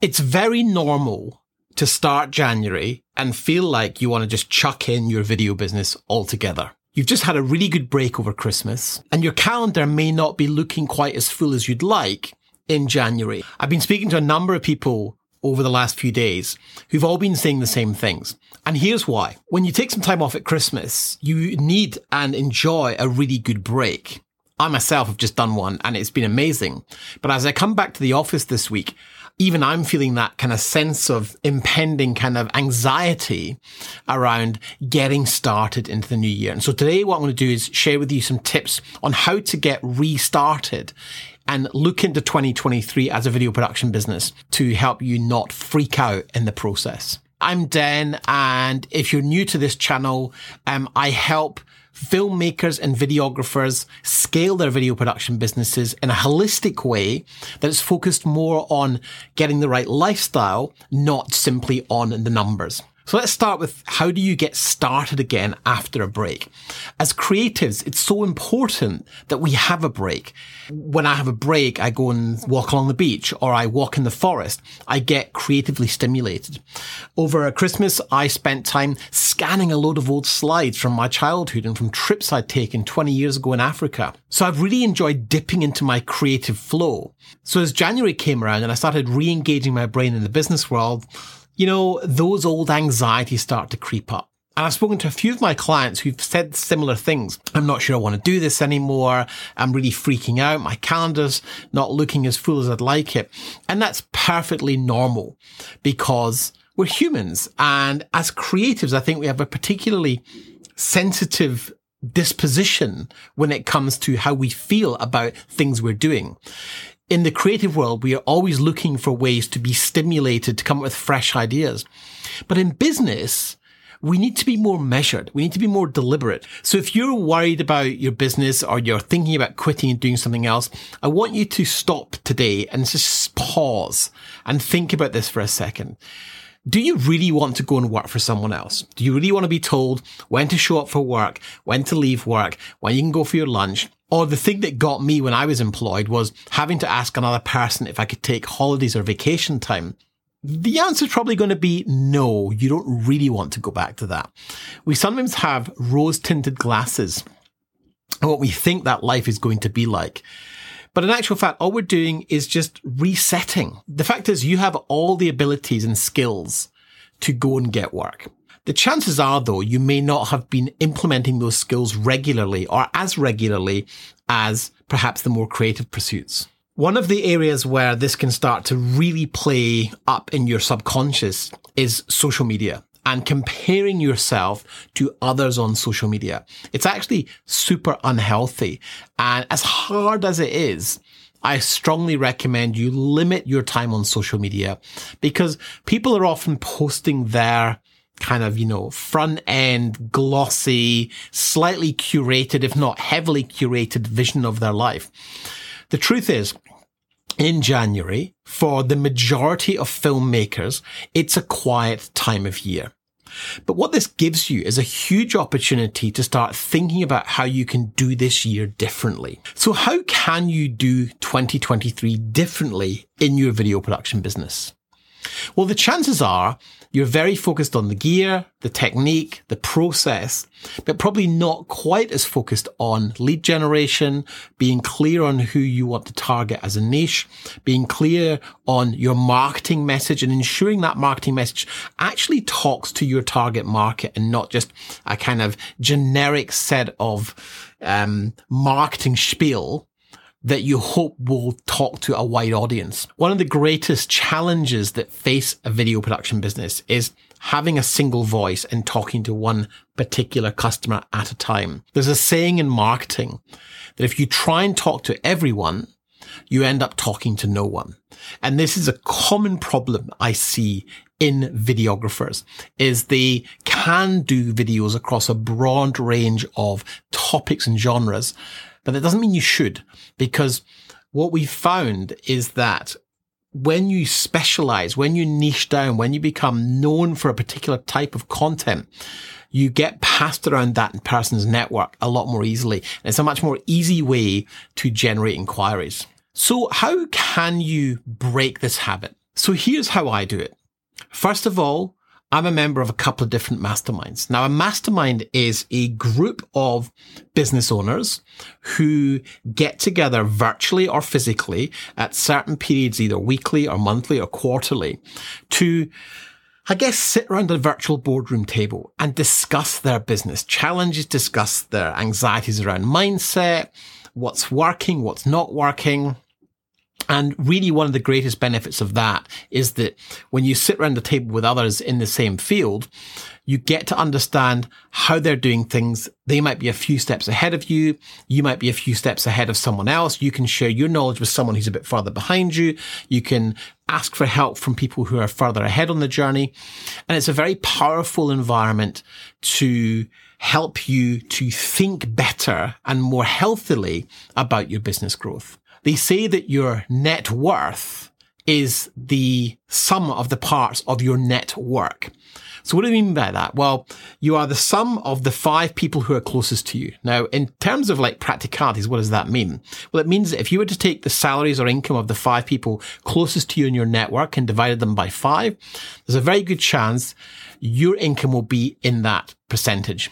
It's very normal to start January and feel like you want to just chuck in your video business altogether. You've just had a really good break over Christmas and your calendar may not be looking quite as full as you'd like in January. I've been speaking to a number of people over the last few days who've all been saying the same things. And here's why. When you take some time off at Christmas, you need and enjoy a really good break. I myself have just done one and it's been amazing. But as I come back to the office this week, even I'm feeling that kind of sense of impending kind of anxiety around getting started into the new year. And so today what I'm going to do is share with you some tips on how to get restarted and look into 2023 as a video production business to help you not freak out in the process. I'm Dan, and if you're new to this channel, um, I help filmmakers and videographers scale their video production businesses in a holistic way that is focused more on getting the right lifestyle, not simply on the numbers. So let's start with how do you get started again after a break? As creatives, it's so important that we have a break. When I have a break, I go and walk along the beach or I walk in the forest. I get creatively stimulated. Over Christmas, I spent time scanning a load of old slides from my childhood and from trips I'd taken 20 years ago in Africa. So I've really enjoyed dipping into my creative flow. So as January came around and I started re-engaging my brain in the business world, you know, those old anxieties start to creep up. And I've spoken to a few of my clients who've said similar things. I'm not sure I want to do this anymore. I'm really freaking out. My calendar's not looking as full as I'd like it. And that's perfectly normal because we're humans. And as creatives, I think we have a particularly sensitive disposition when it comes to how we feel about things we're doing in the creative world, we are always looking for ways to be stimulated to come up with fresh ideas. But in business, we need to be more measured. We need to be more deliberate. So if you're worried about your business or you're thinking about quitting and doing something else, I want you to stop today and just pause and think about this for a second. Do you really want to go and work for someone else? Do you really want to be told when to show up for work, when to leave work, when you can go for your lunch? Or the thing that got me when I was employed was having to ask another person if I could take holidays or vacation time. The answer is probably going to be no, you don't really want to go back to that. We sometimes have rose tinted glasses and what we think that life is going to be like. But in actual fact, all we're doing is just resetting. The fact is you have all the abilities and skills to go and get work. The chances are, though, you may not have been implementing those skills regularly or as regularly as perhaps the more creative pursuits. One of the areas where this can start to really play up in your subconscious is social media and comparing yourself to others on social media. It's actually super unhealthy. And as hard as it is, I strongly recommend you limit your time on social media because people are often posting their kind of, you know, front end, glossy, slightly curated, if not heavily curated vision of their life. The truth is, in January, for the majority of filmmakers, it's a quiet time of year. But what this gives you is a huge opportunity to start thinking about how you can do this year differently. So how can you do 2023 differently in your video production business? Well, the chances are you're very focused on the gear, the technique, the process, but probably not quite as focused on lead generation, being clear on who you want to target as a niche, being clear on your marketing message and ensuring that marketing message actually talks to your target market and not just a kind of generic set of um, marketing spiel that you hope will talk to a wide audience. One of the greatest challenges that face a video production business is having a single voice and talking to one particular customer at a time. There's a saying in marketing that if you try and talk to everyone, you end up talking to no one. And this is a common problem I see in videographers is they can do videos across a broad range of topics and genres but that doesn't mean you should, because what we found is that when you specialize, when you niche down, when you become known for a particular type of content, you get passed around that person's network a lot more easily. It's a much more easy way to generate inquiries. So how can you break this habit? So here's how I do it. First of all, I'm a member of a couple of different masterminds. Now, a mastermind is a group of business owners who get together virtually or physically at certain periods, either weekly or monthly or quarterly to I guess sit around a virtual boardroom table and discuss their business challenges, discuss their anxieties around mindset, what's working, what's not working, and really one of the greatest benefits of that is that when you sit around the table with others in the same field, you get to understand how they're doing things. They might be a few steps ahead of you. You might be a few steps ahead of someone else. You can share your knowledge with someone who's a bit further behind you. You can ask for help from people who are further ahead on the journey. And it's a very powerful environment to help you to think better and more healthily about your business growth. They say that your net worth is the sum of the parts of your network. So what do I mean by that? Well, you are the sum of the five people who are closest to you. Now, in terms of like practicalities, what does that mean? Well, it means that if you were to take the salaries or income of the five people closest to you in your network and divided them by five, there's a very good chance your income will be in that percentage.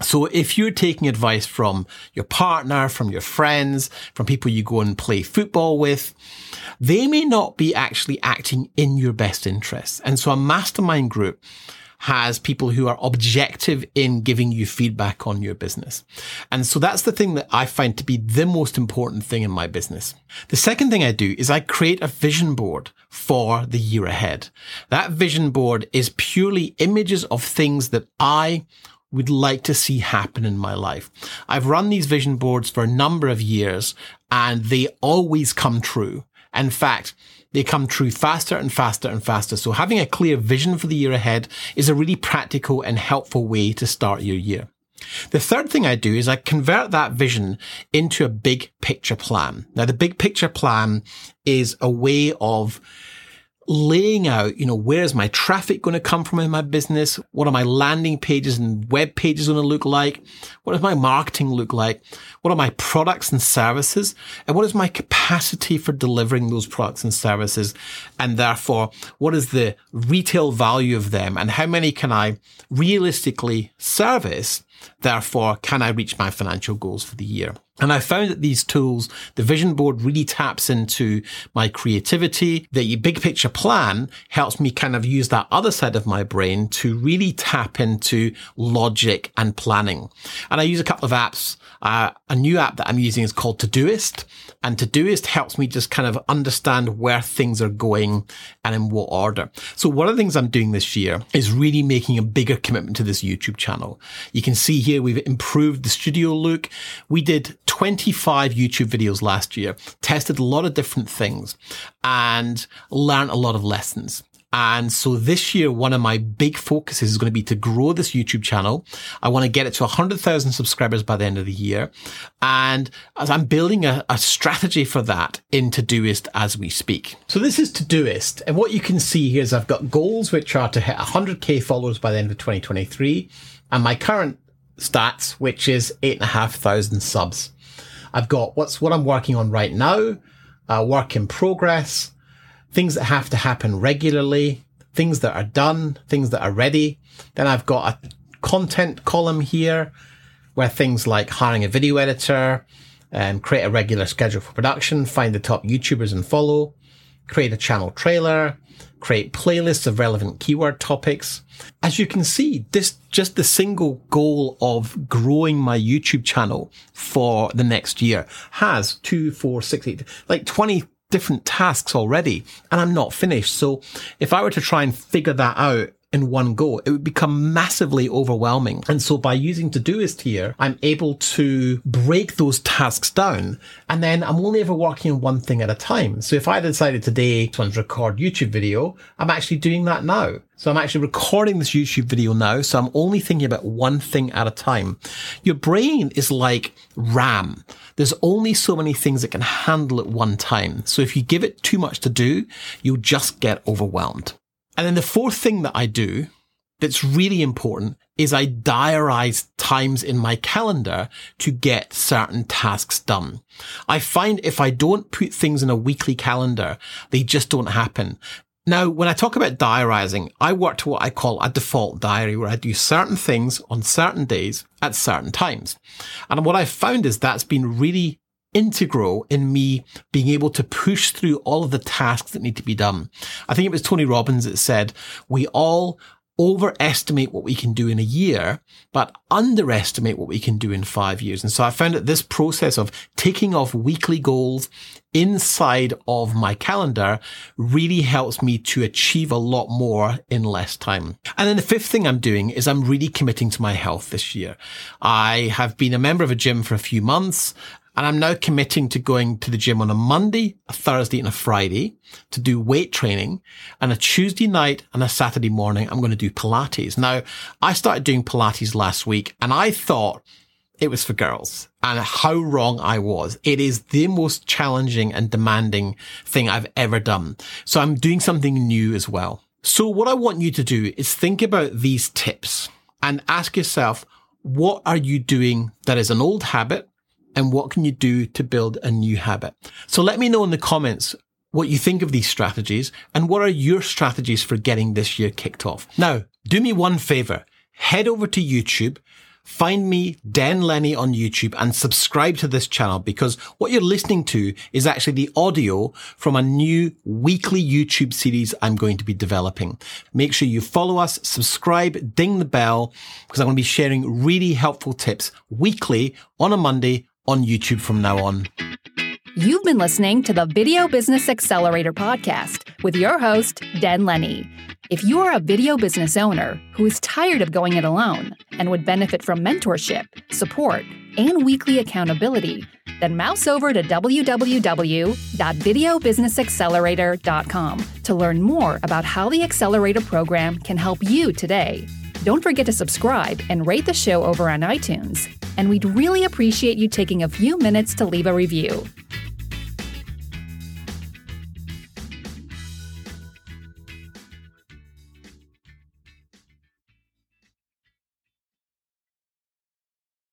So if you're taking advice from your partner, from your friends, from people you go and play football with, they may not be actually acting in your best interests. And so a mastermind group has people who are objective in giving you feedback on your business. And so that's the thing that I find to be the most important thing in my business. The second thing I do is I create a vision board for the year ahead. That vision board is purely images of things that I would like to see happen in my life. I've run these vision boards for a number of years and they always come true. In fact, they come true faster and faster and faster. So having a clear vision for the year ahead is a really practical and helpful way to start your year. The third thing I do is I convert that vision into a big picture plan. Now, the big picture plan is a way of laying out, you know, where is my traffic going to come from in my business? What are my landing pages and web pages going to look like? What does my marketing look like? What are my products and services? And what is my capacity for delivering those products and services? And therefore, what is the retail value of them? And how many can I realistically service? Therefore, can I reach my financial goals for the year? And I found that these tools, the vision board really taps into my creativity. The big picture plan helps me kind of use that other side of my brain to really tap into logic and planning. And I use a couple of apps. Uh, a new app that I'm using is called Todoist. And Todoist helps me just kind of understand where things are going and in what order. So one of the things I'm doing this year is really making a bigger commitment to this YouTube channel. You can see here we've improved the studio look. We did 25 YouTube videos last year, tested a lot of different things and learned a lot of lessons. And so this year, one of my big focuses is going to be to grow this YouTube channel. I want to get it to 100,000 subscribers by the end of the year. And as I'm building a, a strategy for that in Todoist as we speak. So this is Todoist. And what you can see here is I've got goals which are to hit 100k followers by the end of 2023. And my current stats, which is eight and a half thousand subs. I've got what's what I'm working on right now, uh, work in progress, things that have to happen regularly, things that are done, things that are ready. Then I've got a content column here where things like hiring a video editor, and create a regular schedule for production, find the top YouTubers and follow, create a channel trailer, create playlists of relevant keyword topics. As you can see, this just the single goal of growing my YouTube channel for the next year has two, four, six, eight, like 20 different tasks already and I'm not finished. So if I were to try and figure that out in one go, it would become massively overwhelming. And so by using Todoist here, I'm able to break those tasks down and then I'm only ever working on one thing at a time. So if I decided today to record YouTube video, I'm actually doing that now. So I'm actually recording this YouTube video now. So I'm only thinking about one thing at a time. Your brain is like RAM. There's only so many things it can handle at one time. So if you give it too much to do, you'll just get overwhelmed. And then the fourth thing that I do that's really important is I diarize times in my calendar to get certain tasks done. I find if I don't put things in a weekly calendar, they just don't happen. Now, when I talk about diarizing, I work to what I call a default diary where I do certain things on certain days at certain times. And what I've found is that's been really integral in me being able to push through all of the tasks that need to be done. I think it was Tony Robbins that said, we all overestimate what we can do in a year, but underestimate what we can do in five years. And so I found that this process of taking off weekly goals inside of my calendar really helps me to achieve a lot more in less time. And then the fifth thing I'm doing is I'm really committing to my health this year. I have been a member of a gym for a few months. And I'm now committing to going to the gym on a Monday, a Thursday and a Friday to do weight training. And a Tuesday night and a Saturday morning, I'm going to do Pilates. Now, I started doing Pilates last week and I thought it was for girls and how wrong I was. It is the most challenging and demanding thing I've ever done. So I'm doing something new as well. So what I want you to do is think about these tips and ask yourself, what are you doing that is an old habit and what can you do to build a new habit? So let me know in the comments what you think of these strategies and what are your strategies for getting this year kicked off. Now, do me one favor. Head over to YouTube, find me, Dan Lenny on YouTube and subscribe to this channel because what you're listening to is actually the audio from a new weekly YouTube series I'm going to be developing. Make sure you follow us, subscribe, ding the bell because I'm going to be sharing really helpful tips weekly on a Monday on YouTube from now on. You've been listening to the Video Business Accelerator podcast with your host, Dan Lenny. If you are a video business owner who is tired of going it alone and would benefit from mentorship, support, and weekly accountability, then mouse over to www.videobusinessaccelerator.com to learn more about how the Accelerator program can help you today. Don't forget to subscribe and rate the show over on iTunes. And we'd really appreciate you taking a few minutes to leave a review.